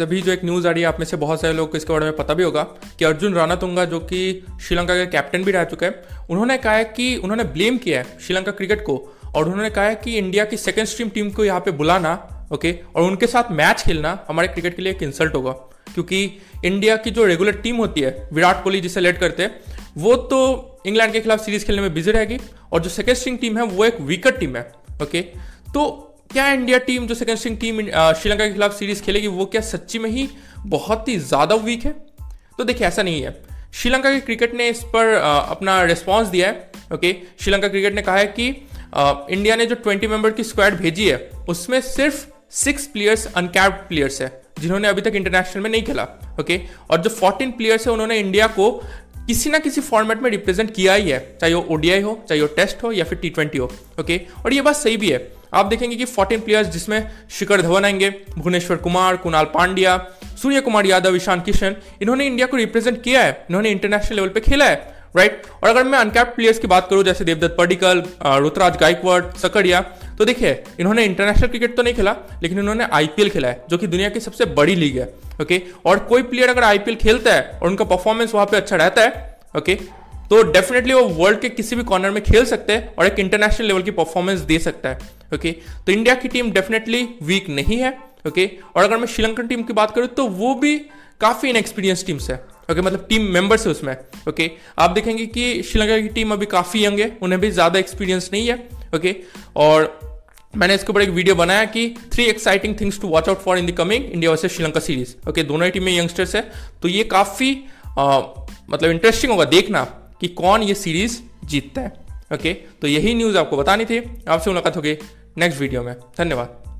अभी जो एक न्यूज़ आ रही है, आप में से बहुत सारे लोग को इसके बारे में पता भी होगा कि अर्जुन रानातुंगा जो कि श्रीलंका के कैप्टन भी रह चुके हैं, उन्होंने कहा है कि उन्होंने ब्लेम किया है श्रीलंका क्रिकेट को और उन्होंने कहा है कि इंडिया की सेकेंड स्ट्रीम टीम को यहाँ पे बुलाना ओके और उनके साथ मैच खेलना हमारे क्रिकेट के लिए एक इंसल्ट होगा। क्योंकि इंडिया की जो रेगुलर टीम होती है, विराट कोहली जिसे लेट करते हैं, वो तो इंग्लैंड के खिलाफ सीरीज़ खेलने में बिज़ी रहेगी और जो सेकेंड स्ट्रिंग टीम है, वो एक वीकर टीम है ओके तो क्या इंडिया टीम जो सेकंड स्ट्रिंग टीम श्रीलंका के खिलाफ सीरीज़ खेलेगी, वो क्या सच्ची में ही बहुत ही ज़्यादा वीक है? तो देखिए, ऐसा नहीं है। श्रीलंका के क्रिकेट ने इस पर अपना रिस्पॉन्स दिया है ओके श्रीलंका क्रिकेट ने कहा है कि इंडिया ने जो 20 मेंबर की स्क्वाड भेजी है, उसमें सिर्फ़ सिक्स प्लेयर्स अनकैप्ड प्लेयर्स है, जिन्होंने अभी तक इंटरनेशनल में नहीं खेला ओके और जो 14 प्लेयर्स है, उन्होंने इंडिया को किसी ना किसी फॉर्मेट में रिप्रेजेंट किया ही है, चाहे वो ओडीआई हो, चाहे वो टेस्ट हो, या फिर टी हो ओके और ये बात सही भी है। आप देखेंगे कि 14 प्लेयर्स जिसमें शिखर धवन आएँगे, भुवनेश्वर कुमार, कुणाल पांड्या, सूर्य कुमार यादव, ईशान किशन, इन्होंने इंडिया को रिप्रेजेंट किया है, इन्होंने इंटरनेशनल लेवल पे खेला है राइट और अगर मैं अनकैप्ड प्लेयर्स की बात करूँ, जैसे देवदत्त पडिकल रुतराज गायकवाड़, सकड़िया तो देखिए, इन्होंने इंटरनेशनल क्रिकेट तो नहीं खेला, लेकिन इन्होंने आईपीएल खेला है, जो कि दुनिया की सबसे बड़ी लीग है ओके और कोई प्लेयर अगर आईपीएल खेलता है और उनका परफॉर्मेंस वहाँ पे अच्छा रहता है ओके तो डेफिनेटली वो वर्ल्ड के किसी भी कॉर्नर में खेल सकते हैं और एक इंटरनेशनल लेवल की परफॉर्मेंस दे सकता है ओके तो इंडिया की टीम डेफिनेटली वीक नहीं है ओके और अगर मैं श्रीलंकन टीम की बात करूँ तो वो भी काफ़ी इनएक्सपीरियंस टीम्स है ओके मतलब टीम मेंबर्स है उसमें ओके आप देखेंगे कि श्रीलंका की टीम अभी काफ़ी यंग है, उन्हें भी ज़्यादा एक्सपीरियंस नहीं है ओके और मैंने इसके ऊपर एक वीडियो बनाया कि three exciting things to watch out for in the coming India versus Sri Lanka series okay दोनों ही टीम में यंगस्टर्स है तो ये काफ़ी मतलब इंटरेस्टिंग होगा, देखना कि कौन ये सीरीज़ जीतता है। ओके तो यही न्यूज़ आपको बतानी थी। आपसे मुलाकात होगी नेक्स्ट वीडियो में। धन्यवाद।